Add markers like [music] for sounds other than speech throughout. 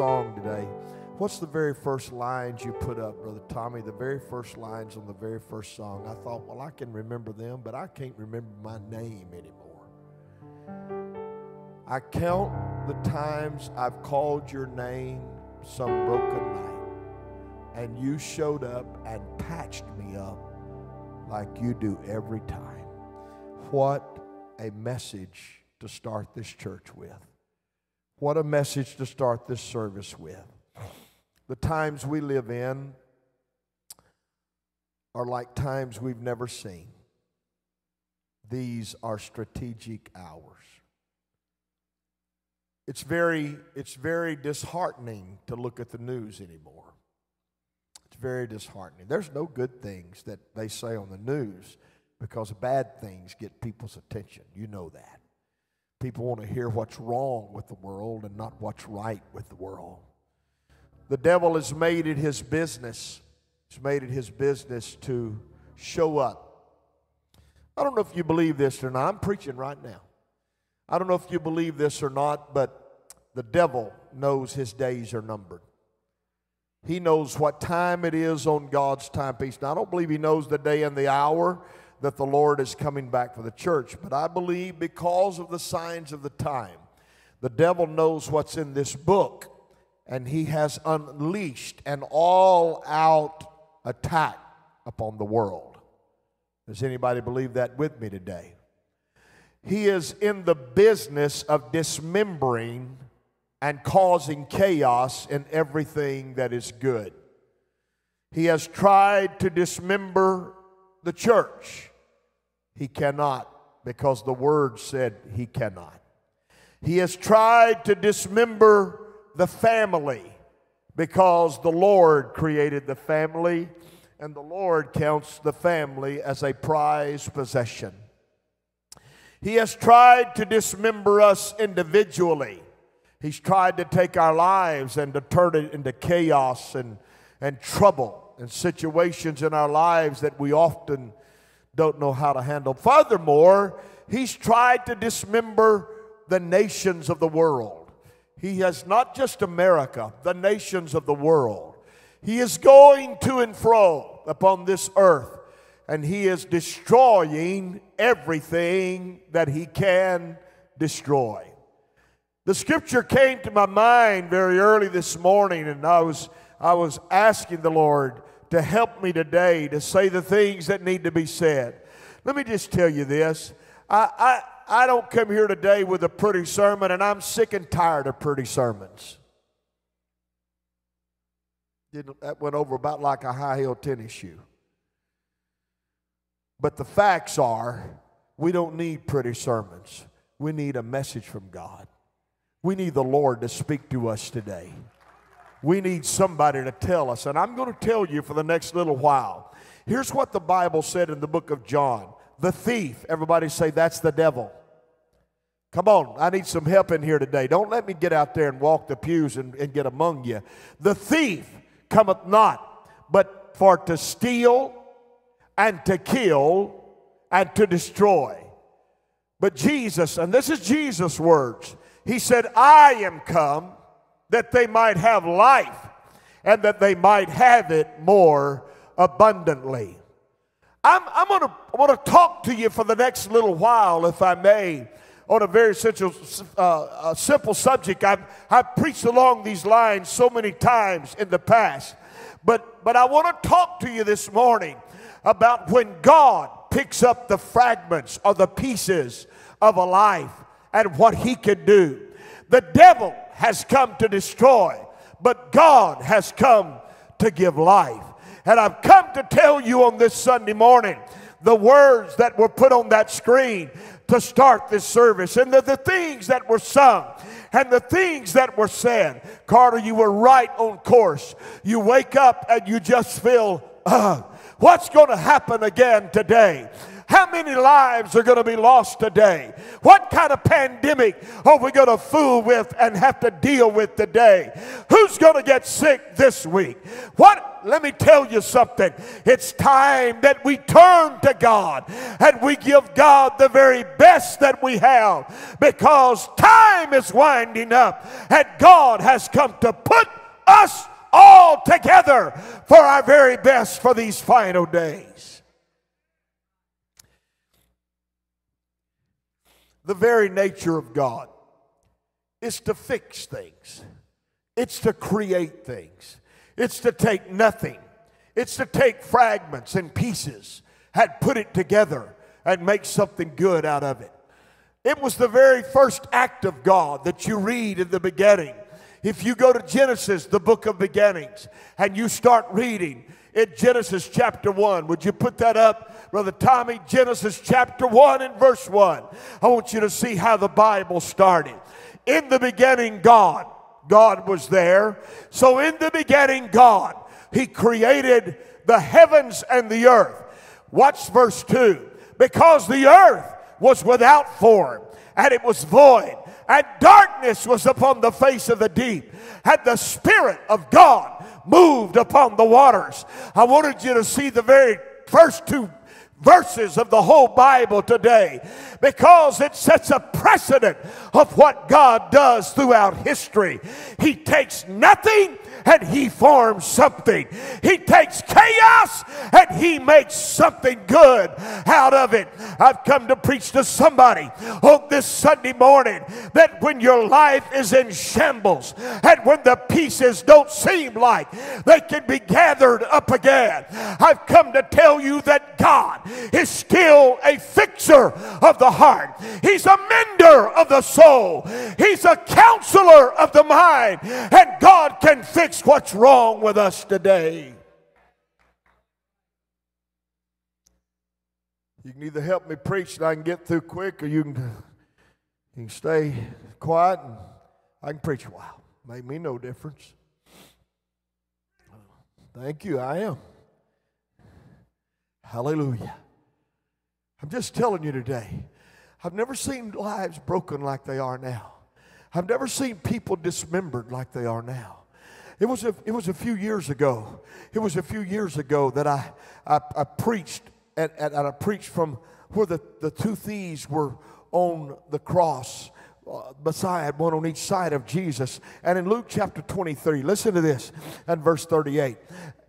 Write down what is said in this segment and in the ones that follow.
song today. What's the very first lines you put up, Brother Tommy? The very first lines on the very first song. I thought, well, I can remember them, but I can't remember my name anymore. I count the times I've called your name some broken night, and you showed up and patched me up like you do every time. What a message to start this church with. What a message to start this service with. The times we live in are like times we've never seen. These are strategic hours. It's very, it's very disheartening to look at the news anymore. It's very disheartening. There's no good things that they say on the news because bad things get people's attention. You know that. People want to hear what's wrong with the world and not what's right with the world. The devil has made it his business. He's made it his business to show up. I don't know if you believe this or not. I'm preaching right now. I don't know if you believe this or not, but the devil knows his days are numbered. He knows what time it is on God's timepiece. Now, I don't believe he knows the day and the hour that the Lord is coming back for the church, but I believe because of the signs of the time, the devil knows what's in this book and he has unleashed an all out attack upon the world. Does anybody believe that with me today? He is in the business of dismembering and causing chaos in everything that is good. He has tried to dismember the church. He cannot because the word said he cannot. He has tried to dismember the family because the Lord created the family and the Lord counts the family as a prized possession. He has tried to dismember us individually. He's tried to take our lives and to turn it into chaos and, and trouble and situations in our lives that we often don't know how to handle. Furthermore, he's tried to dismember the nations of the world. He has not just America, the nations of the world. He is going to and fro upon this earth, and he is destroying everything that he can destroy. The scripture came to my mind very early this morning, and I was, I was asking the Lord to help me today to say the things that need to be said. Let me just tell you this. I, I, I don't come here today with a pretty sermon, and I'm sick and tired of pretty sermons. Didn't, That went over about like a high heel tennis shoe. But the facts are, we don't need pretty sermons. We need a message from God. We need the Lord to speak to us today. We need somebody to tell us. And I'm going to tell you for the next little while. Here's what the Bible said in the book of John the thief, everybody say, that's the devil. Come on, I need some help in here today. Don't let me get out there and walk the pews and, and get among you. The thief cometh not, but for to steal and to kill and to destroy. But Jesus, and this is Jesus' words, he said, I am come that they might have life and that they might have it more abundantly. I'm, I'm going to talk to you for the next little while, if I may, on a very simple, uh, simple subject. I've, I've preached along these lines so many times in the past. But, but I want to talk to you this morning about when God picks up the fragments or the pieces of a life and what he can do. The devil has come to destroy, but God has come to give life. And I've come to tell you on this Sunday morning the words that were put on that screen to start this service and the, the things that were sung and the things that were said. Carter, you were right on course. You wake up and you just feel, uh, what's going to happen again today? How many lives are going to be lost today? What kind of pandemic are we going to fool with and have to deal with today? Who's going to get sick this week? What let me tell you something. It's time that we turn to God and we give God the very best that we have because time is winding up and God has come to put us all together for our very best for these final days. The very nature of God is to fix things. It's to create things. It's to take nothing. It's to take fragments and pieces and put it together and make something good out of it. It was the very first act of God that you read in the beginning. If you go to Genesis, the book of beginnings, and you start reading in Genesis chapter 1, would you put that up, Brother Tommy? Genesis chapter 1 and verse 1. I want you to see how the Bible started. In the beginning, God. God was there. So in the beginning, God, He created the heavens and the earth. Watch verse 2. Because the earth was without form and it was void, and darkness was upon the face of the deep, and the Spirit of God moved upon the waters. I wanted you to see the very first two verses of the whole Bible today because it sets a precedent of what God does throughout history. He takes nothing and he forms something. He takes chaos and he makes something good out of it. I've come to preach to somebody on this Sunday morning that when your life is in shambles and when the pieces don't seem like they can be gathered up again, I've come to tell you that God is still a fixer of the heart. He's a mender of the soul. He's a counselor of the mind. And God can fix what's wrong with us today. You can either help me preach and I can get through quick, or you can, you can stay quiet and I can preach a while. Make me no difference. Thank you, I am. Hallelujah. I'm just telling you today, I've never seen lives broken like they are now. I've never seen people dismembered like they are now. It was a, it was a few years ago. It was a few years ago that I, I, I preached, and, and I preached from where the, the two thieves were on the cross uh, beside one on each side of Jesus. And in Luke chapter 23, listen to this and verse 38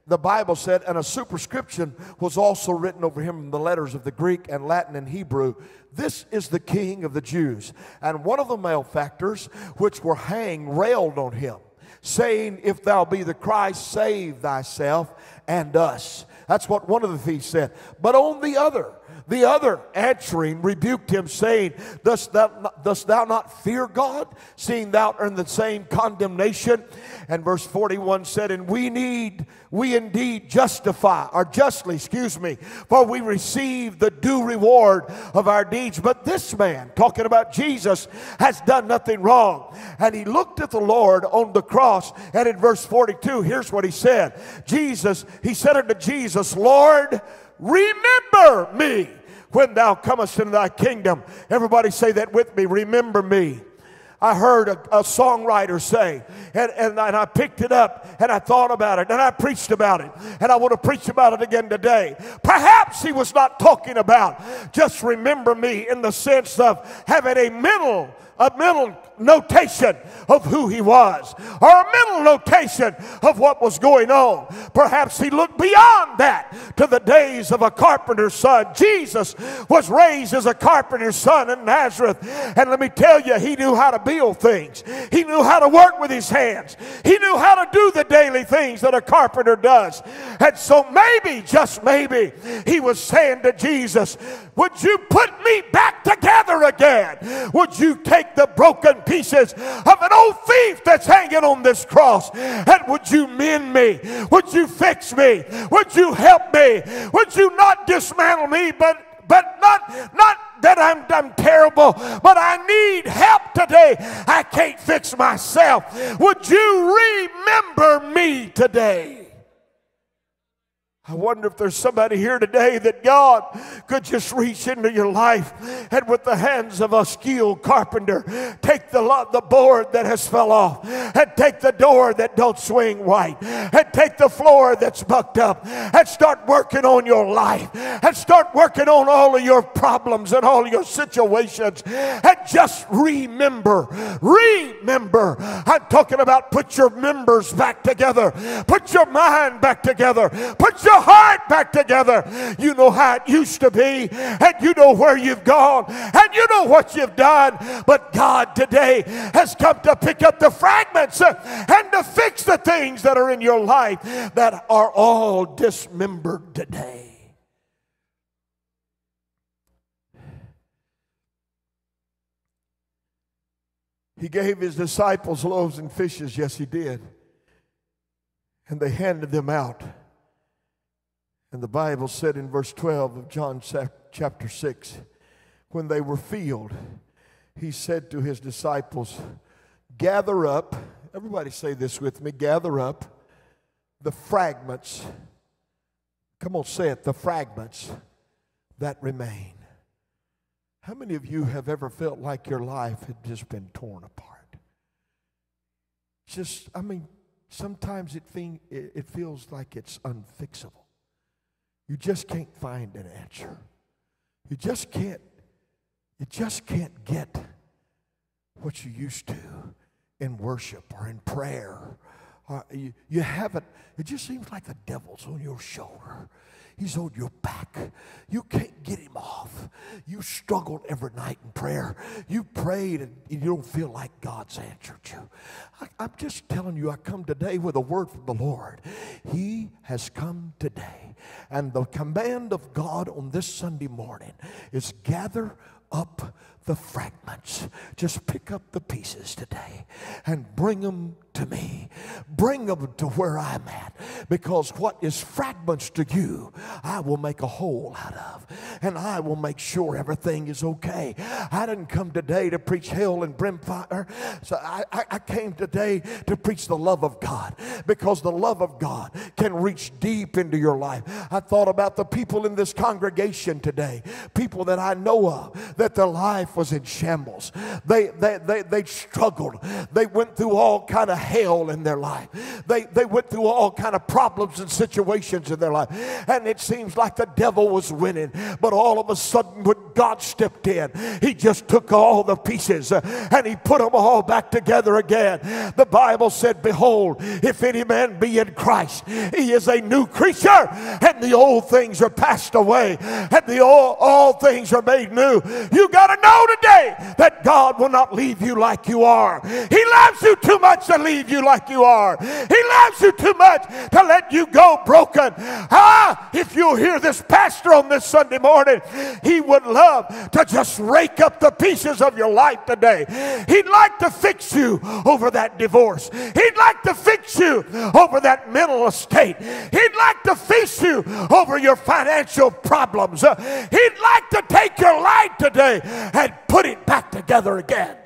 the Bible said, and a superscription was also written over him in the letters of the Greek and Latin and Hebrew. This is the King of the Jews. And one of the malefactors which were hanged railed on him, saying, If thou be the Christ, save thyself and us. That's what one of the thieves said. But on the other, the other answering rebuked him, saying, Dost thou, dost thou not fear God, seeing thou art in the same condemnation? And verse 41 said, And we need, we indeed justify, or justly, excuse me, for we receive the due reward of our deeds. But this man, talking about Jesus, has done nothing wrong. And he looked at the Lord on the cross, and in verse 42, here's what he said Jesus, he said unto Jesus, Lord, remember me when thou comest into thy kingdom. Everybody say that with me. Remember me. I heard a, a, songwriter say, and, and, and I picked it up and I thought about it and I preached about it and I want to preach about it again today. Perhaps he was not talking about just remember me in the sense of having a mental a mental notation of who he was or a mental notation of what was going on. Perhaps he looked beyond that to the days of a carpenter's son. Jesus was raised as a carpenter's son in Nazareth. And let me tell you, he knew how to build things, he knew how to work with his hands, he knew how to do the daily things that a carpenter does. And so maybe, just maybe, he was saying to Jesus, Would you put me back together again? Would you take the broken pieces of an old thief that's hanging on this cross. And would you mend me? Would you fix me? Would you help me? Would you not dismantle me, but but not not that I'm, I'm terrible, but I need help today. I can't fix myself. Would you remember me today? I wonder if there's somebody here today that God could just reach into your life and with the hands of a skilled carpenter take the, the board that has fell off and take the door that don't swing right and take the floor that's bucked up and start working on your life and start working on all of your problems and all your situations and just remember remember I'm talking about put your members back together put your mind back together put your heart back together. You know how it used to be, and you know where you've gone, and you know what you've done. But God today has come to pick up the fragments uh, and to fix the things that are in your life that are all dismembered today. He gave his disciples loaves and fishes. Yes, he did. And they handed them out. And the Bible said in verse 12 of John chapter 6 when they were filled, he said to his disciples, Gather up, everybody say this with me, gather up the fragments. Come on, say it, the fragments that remain. How many of you have ever felt like your life had just been torn apart? Just, I mean, sometimes it, it feels like it's unfixable. You just can't find an answer. You just can't, you just can't get what you used to in worship or in prayer. Uh, you, you haven't, it just seems like the devil's on your shoulder. He's on your back. You can't get him off. You struggled every night in prayer. You prayed and you don't feel like God's answered you. I, am just telling you, I come today with a word from the Lord. He has come today. And the command of God on this Sunday morning is gather up the fragments. Just pick up the pieces today and bring them to me. Bring them to where I'm at. Because what is fragments to you, I will make a whole out of. And I will make sure everything is okay. I didn't come today to preach hell and brimfire. So I, I, I came today to preach the love of God. Because the love of God can reach deep into your life. I thought about the people in this congregation today. People that I know of, that their life was in shambles. They, they, they, they struggled. They went through all kind of hell in their life. They, they went through all kind of problems and situations in their life. And it seems like the devil was winning. But all of a sudden, when God stepped in, he just took all the pieces uh, and he put them all back together again. The Bible said, Behold, if any man be in Christ, he is a new creature, and the old things are passed away, and the all, all things are made new. You got to know today that God will not leave you like you are. He loves you too much to leave you like you are. He loves you too much to let you go broken. Ah, if you hear this pastor on this Sunday morning, he would love to just rake up the pieces of your life today. He'd like to fix you over that divorce. He'd like to fix you over that mental estate. He'd like to fix you over your financial problems. He'd like to take your life today and put it back together again.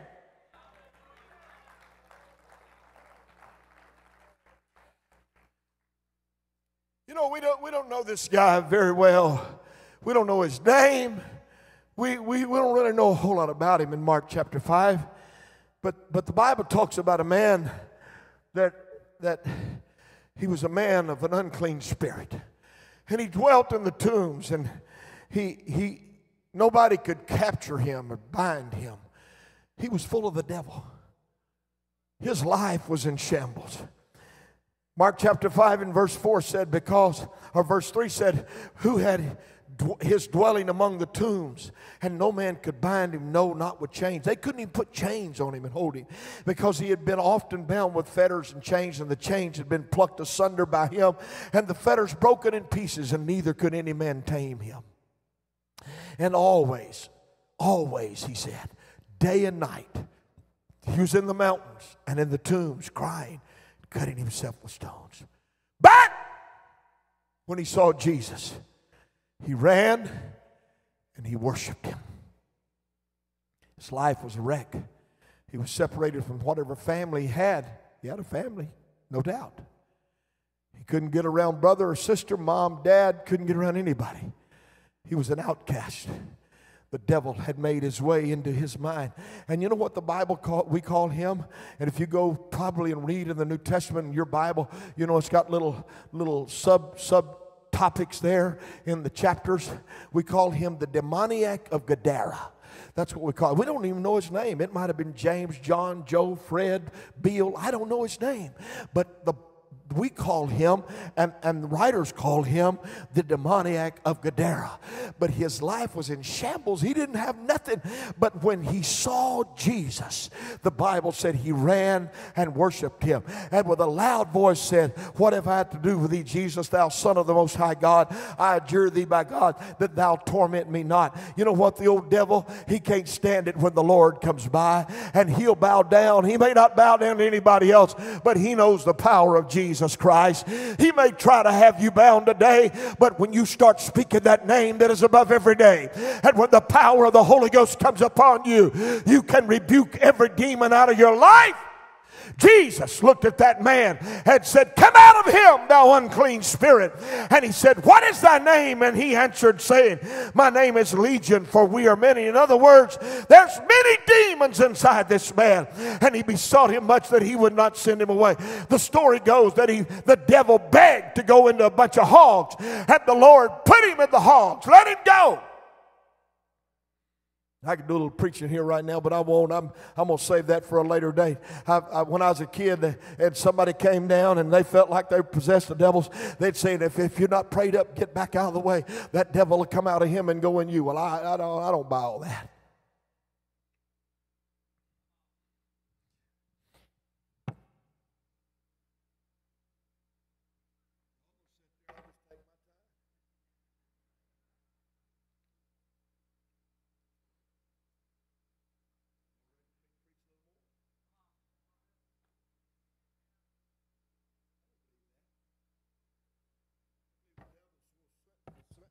You know, we don't, we don't know this guy very well. We don't know his name. We, we, we don't really know a whole lot about him in Mark chapter 5. But, but the Bible talks about a man that, that he was a man of an unclean spirit. And he dwelt in the tombs, and he, he, nobody could capture him or bind him. He was full of the devil. His life was in shambles. Mark chapter 5 and verse 4 said, because, or verse 3 said, who had his dwelling among the tombs, and no man could bind him, no, not with chains. They couldn't even put chains on him and hold him because he had been often bound with fetters and chains, and the chains had been plucked asunder by him, and the fetters broken in pieces, and neither could any man tame him. And always, always, he said, day and night, he was in the mountains and in the tombs crying cutting himself with stones. But when he saw Jesus, he ran and he worshiped him. His life was a wreck. He was separated from whatever family he had. He had a family, no doubt. He couldn't get around brother or sister, mom, dad, couldn't get around anybody. He was an outcast. The devil had made his way into his mind. And you know what the Bible call, we call him? And if you go probably and read in the New Testament in your Bible, you know it's got little little sub sub topics there in the chapters. We call him the demoniac of Gadara. That's what we call it. We don't even know his name. It might have been James, John, Joe, Fred, Bill. I don't know his name. But the we call him, and, and writers call him the demoniac of Gadara. But his life was in shambles. He didn't have nothing. But when he saw Jesus, the Bible said he ran and worshiped him. And with a loud voice said, What have I to do with thee, Jesus, thou Son of the Most High God? I adjure thee by God that thou torment me not. You know what? The old devil, he can't stand it when the Lord comes by, and he'll bow down. He may not bow down to anybody else, but he knows the power of Jesus. Jesus Christ. He may try to have you bound today, but when you start speaking that name that is above every name, and when the power of the Holy Ghost comes upon you, you can rebuke every demon out of your life. Jesus looked at that man and said, Come out of him, thou unclean spirit. And he said, What is thy name? And he answered, saying, My name is Legion, for we are many. In other words, there's many demons inside this man. And he besought him much that he would not send him away. The story goes that he the devil begged to go into a bunch of hogs, and the Lord put him in the hogs. Let him go. I could do a little preaching here right now, but I won't. I'm, I'm going to save that for a later date. I, I, when I was a kid and somebody came down and they felt like they possessed the devils, they'd say, if, if you're not prayed up, get back out of the way. That devil will come out of him and go in you. Well, I, I, don't, I don't buy all that.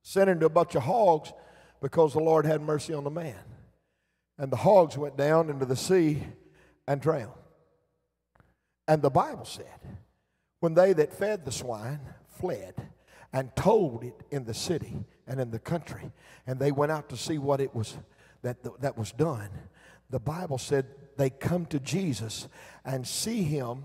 Sent into a bunch of hogs because the Lord had mercy on the man. And the hogs went down into the sea and drowned. And the Bible said, when they that fed the swine fled and told it in the city and in the country, and they went out to see what it was that, that was done, the Bible said they come to Jesus and see him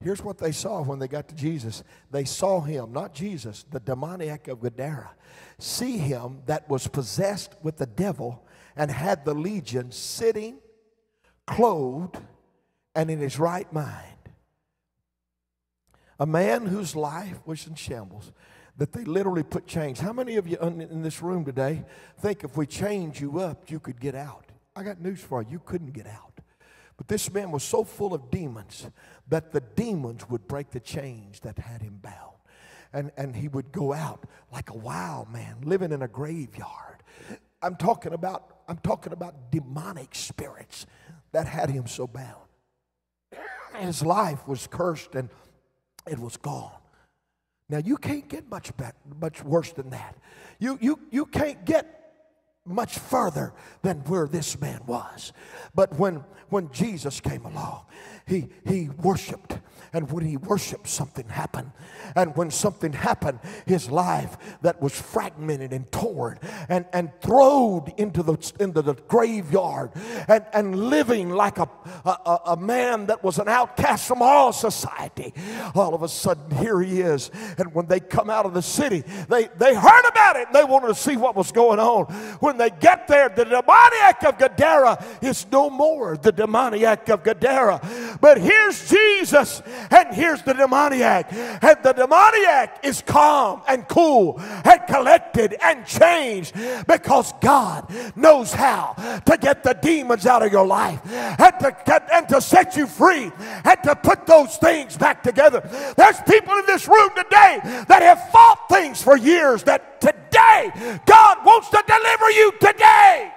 Here's what they saw when they got to Jesus. They saw him, not Jesus, the demoniac of Gadara, see him that was possessed with the devil and had the legion sitting, clothed, and in his right mind. A man whose life was in shambles, that they literally put chains. How many of you in this room today think if we chained you up, you could get out? I got news for you. You couldn't get out. But this man was so full of demons that the demons would break the chains that had him bound. And, and he would go out like a wild man living in a graveyard. I'm talking about, I'm talking about demonic spirits that had him so bound. His life was cursed and it was gone. Now you can't get much better, much worse than that. You, you, you can't get much further than where this man was. But when, when Jesus came along, he, he worshiped. And when he worshiped, something happened. And when something happened, his life that was fragmented and torn and, and thrown into the, into the graveyard and, and living like a, a, a man that was an outcast from all society, all of a sudden here he is. And when they come out of the city, they, they heard about it and they wanted to see what was going on. When they get there, the demoniac of Gadara is no more the demoniac of Gadara but here's Jesus and here's the demoniac. And the demoniac is calm and cool and collected and changed because God knows how to get the demons out of your life and to, and to set you free and to put those things back together. There's people in this room today that have fought things for years that today God wants to deliver you today.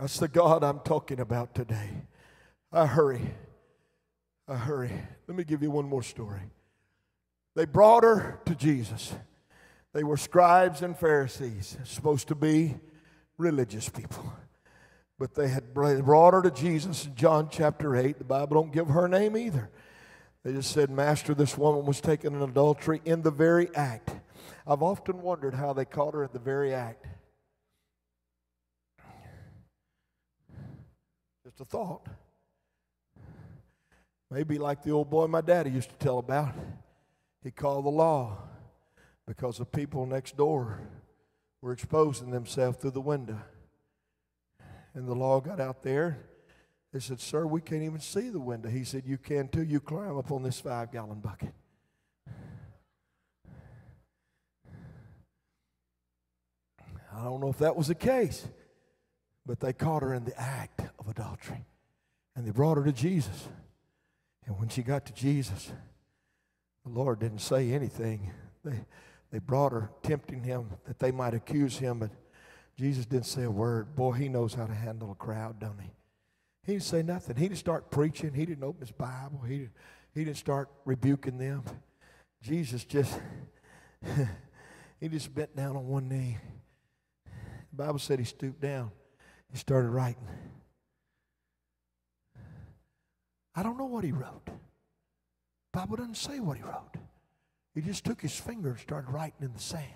That's the God I'm talking about today. I hurry. I hurry. Let me give you one more story. They brought her to Jesus. They were scribes and Pharisees, supposed to be religious people. But they had brought her to Jesus in John chapter 8. The Bible don't give her name either. They just said, Master, this woman was taken in adultery in the very act. I've often wondered how they caught her in the very act. Just a thought. Maybe like the old boy my daddy used to tell about. He called the law because the people next door were exposing themselves through the window. And the law got out there. They said, Sir, we can't even see the window. He said, You can too. You climb up on this five gallon bucket. I don't know if that was the case, but they caught her in the act of adultery. And they brought her to Jesus. And when she got to Jesus, the Lord didn't say anything. They, they brought her, tempting him that they might accuse him, but Jesus didn't say a word. Boy, he knows how to handle a crowd, don't he? He didn't say nothing. He didn't start preaching. He didn't open his Bible. He, he didn't start rebuking them. Jesus just, [laughs] he just bent down on one knee. The Bible said he stooped down. He started writing. I don't know what he wrote. Bible doesn't say what he wrote. He just took his finger and started writing in the sand.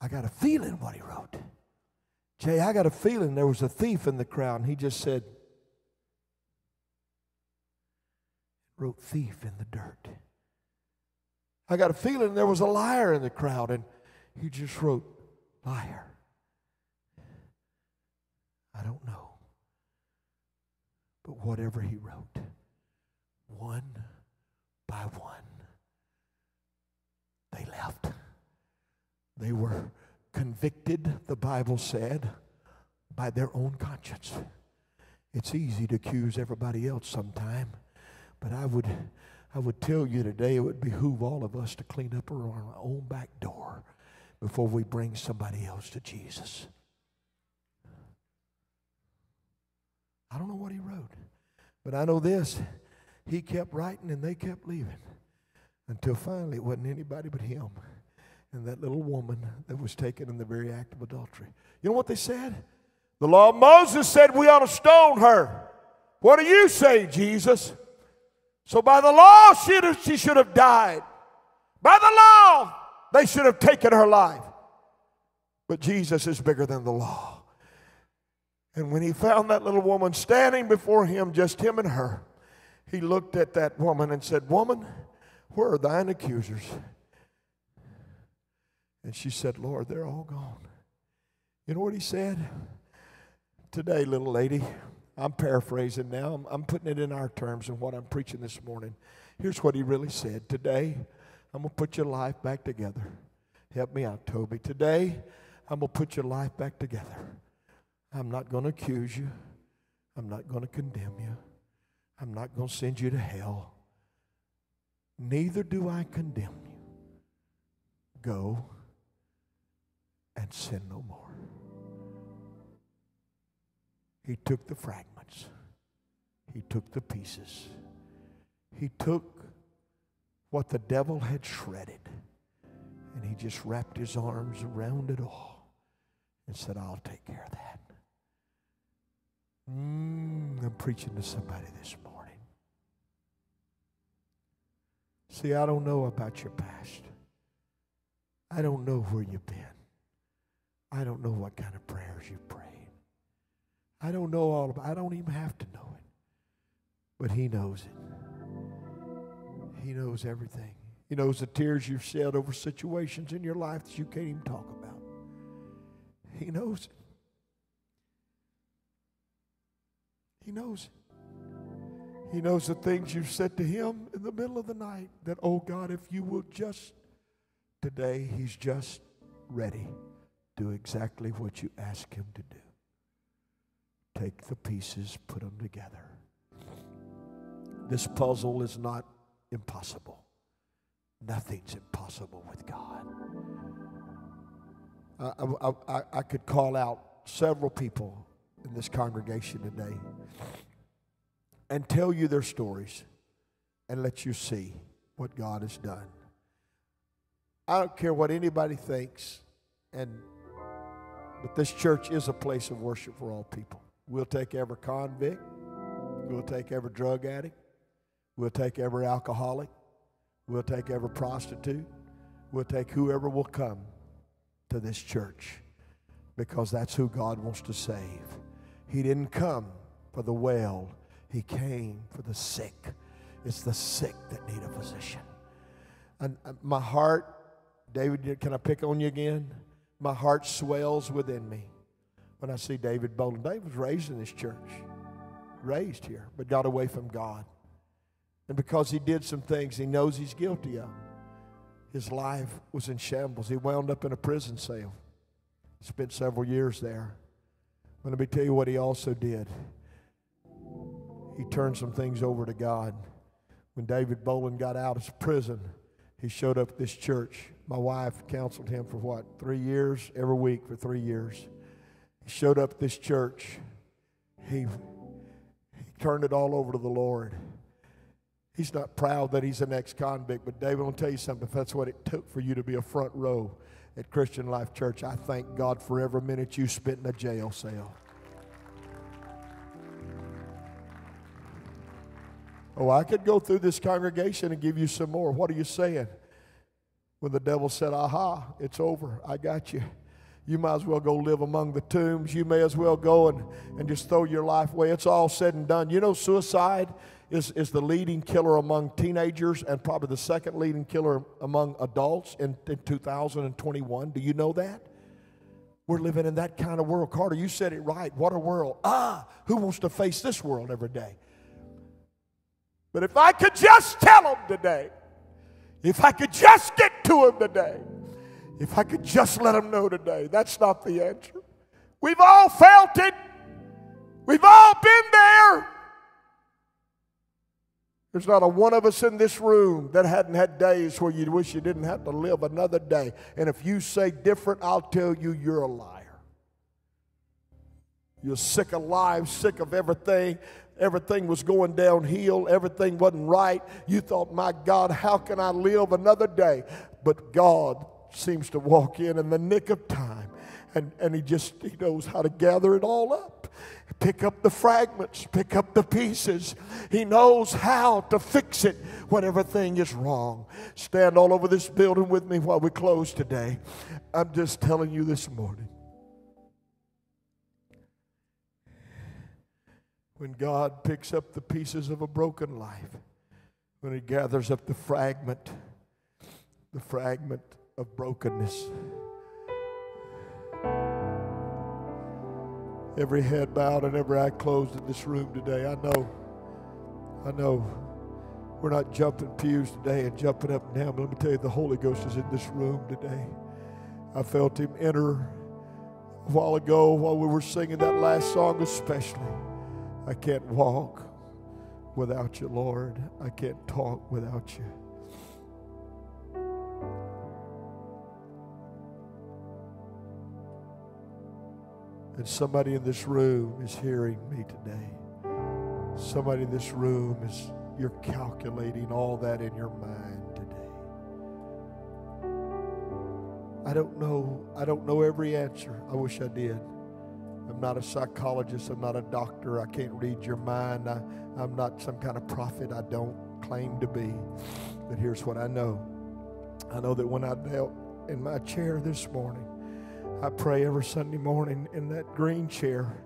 I got a feeling what he wrote. Jay, I got a feeling there was a thief in the crowd, and he just said, wrote thief in the dirt. I got a feeling there was a liar in the crowd, and he just wrote liar. I don't know. But whatever he wrote, one by one, they left. They were convicted, the Bible said, by their own conscience. It's easy to accuse everybody else sometime, but I would, I would tell you today it would behoove all of us to clean up our own back door before we bring somebody else to Jesus. I don't know what he wrote, but I know this. He kept writing and they kept leaving until finally it wasn't anybody but him and that little woman that was taken in the very act of adultery. You know what they said? The law of Moses said we ought to stone her. What do you say, Jesus? So by the law, she should have died. By the law, they should have taken her life. But Jesus is bigger than the law. And when he found that little woman standing before him, just him and her, he looked at that woman and said, Woman, where are thine accusers? And she said, Lord, they're all gone. You know what he said? Today, little lady, I'm paraphrasing now, I'm, I'm putting it in our terms and what I'm preaching this morning. Here's what he really said Today, I'm going to put your life back together. Help me out, Toby. Today, I'm going to put your life back together. I'm not going to accuse you. I'm not going to condemn you. I'm not going to send you to hell. Neither do I condemn you. Go sin no more. He took the fragments, he took the pieces, he took what the devil had shredded, and he just wrapped his arms around it all and said, I'll take care of that. Mm, I'm preaching to somebody this morning. See, I don't know about your past. I don't know where you've been. I don't know what kind of prayers you've prayed. I don't know all about I don't even have to know it. But he knows it. He knows everything. He knows the tears you've shed over situations in your life that you can't even talk about. He knows it. He knows it. He knows the things you've said to him in the middle of the night that, oh God, if you will just, today, he's just ready do exactly what you ask him to do. Take the pieces, put them together. This puzzle is not impossible. Nothing's impossible with God. I, I, I, I could call out several people in this congregation today and tell you their stories and let you see what God has done. I don't care what anybody thinks, and But this church is a place of worship for all people. We'll take every convict, we'll take every drug addict, we'll take every alcoholic, we'll take every prostitute, we'll take whoever will come to this church because that's who God wants to save. He didn't come for the well, He came for the sick. It's the sick that need a physician. And uh, my heart, David, can I pick on you again? My heart swells within me when I see David Bolin. David was raised in this church, raised here, but got away from God. And because he did some things he knows he's guilty of, his life was in shambles. He wound up in a prison cell. Spent several years there. But let me tell you what he also did. He turned some things over to God. When David Bolin got out of prison, he showed up at this church. My wife counseled him for what, three years? Every week for three years. He showed up at this church. He, he turned it all over to the Lord. He's not proud that he's an ex convict, but David, I'll tell you something. If that's what it took for you to be a front row at Christian Life Church, I thank God for every minute you spent in a jail cell. Oh, I could go through this congregation and give you some more. What are you saying? When the devil said, Aha, it's over, I got you. You might as well go live among the tombs. You may as well go and, and just throw your life away. It's all said and done. You know, suicide is, is the leading killer among teenagers and probably the second leading killer among adults in, in 2021. Do you know that? We're living in that kind of world. Carter, you said it right. What a world. Ah, who wants to face this world every day? But if I could just tell them today, if I could just get to him today, if I could just let him know today, that's not the answer. We've all felt it. We've all been there. There's not a one of us in this room that hadn't had days where you wish you didn't have to live another day. And if you say different, I'll tell you you're a liar. You're sick of life, sick of everything. Everything was going downhill. Everything wasn't right. You thought, my God, how can I live another day? But God seems to walk in in the nick of time. And, and he just he knows how to gather it all up pick up the fragments pick up the pieces he knows how to fix it when everything is wrong stand all over this building with me while we close today i'm just telling you this morning when God picks up the pieces of a broken life, when He gathers up the fragment, the fragment of brokenness. Every head bowed and every eye closed in this room today. I know, I know we're not jumping pews today and jumping up and down, but let me tell you, the Holy Ghost is in this room today. I felt Him enter a while ago while we were singing that last song, especially. I can't walk without you, Lord. I can't talk without you. And somebody in this room is hearing me today. Somebody in this room is, you're calculating all that in your mind today. I don't know, I don't know every answer. I wish I did. I'm not a psychologist. I'm not a doctor. I can't read your mind. I, I'm not some kind of prophet. I don't claim to be. But here's what I know I know that when I knelt in my chair this morning, I pray every Sunday morning in that green chair,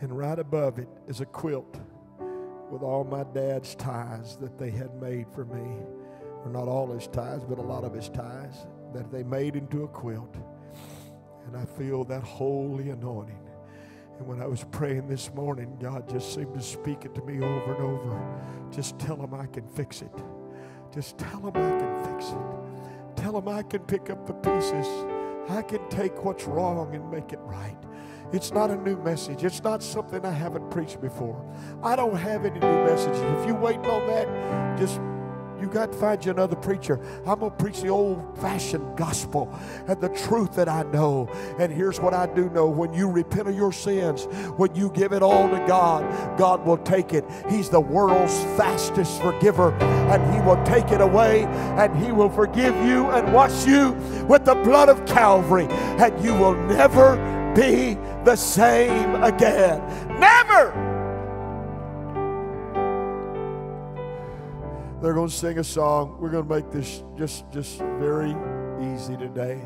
and right above it is a quilt with all my dad's ties that they had made for me. Or not all his ties, but a lot of his ties that they made into a quilt. And I feel that holy anointing and when I was praying this morning, God just seemed to speak it to me over and over. Just tell him I can fix it. Just tell him I can fix it. Tell him I can pick up the pieces. I can take what's wrong and make it right. It's not a new message. It's not something I haven't preached before. I don't have any new messages. If you're waiting on that, just you got to find you another preacher. I'm going to preach the old fashioned gospel and the truth that I know. And here's what I do know when you repent of your sins, when you give it all to God, God will take it. He's the world's fastest forgiver, and He will take it away, and He will forgive you and wash you with the blood of Calvary, and you will never be the same again. Never. They're going to sing a song. We're going to make this just just very easy today.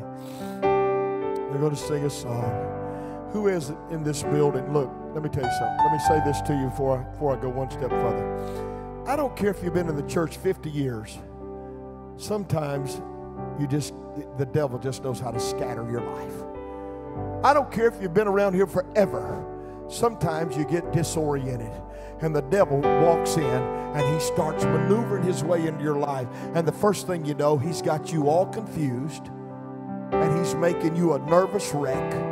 They're going to sing a song. Who is in this building? Look, let me tell you something. Let me say this to you before I, before I go one step further. I don't care if you've been in the church 50 years. Sometimes you just the devil just knows how to scatter your life. I don't care if you've been around here forever. Sometimes you get disoriented and the devil walks in and he starts maneuvering his way into your life. And the first thing you know, he's got you all confused and he's making you a nervous wreck.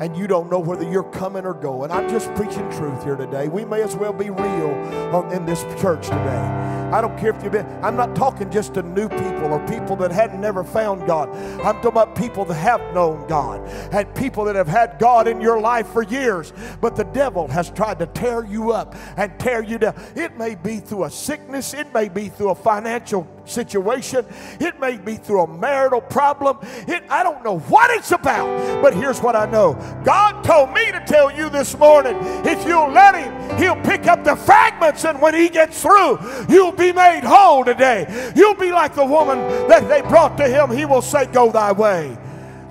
And you don't know whether you're coming or going. I'm just preaching truth here today. We may as well be real in this church today. I don't care if you've been, I'm not talking just to new people or people that hadn't never found God. I'm talking about people that have known God and people that have had God in your life for years. But the devil has tried to tear you up and tear you down. It may be through a sickness, it may be through a financial situation, it may be through a marital problem. It, I don't know what it's about, but here's what I know God told me to tell you this morning if you'll let Him, He'll pick up the fragments, and when He gets through, you'll be made whole today. You'll be like the woman that they brought to Him. He will say, Go thy way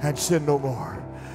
and sin no more.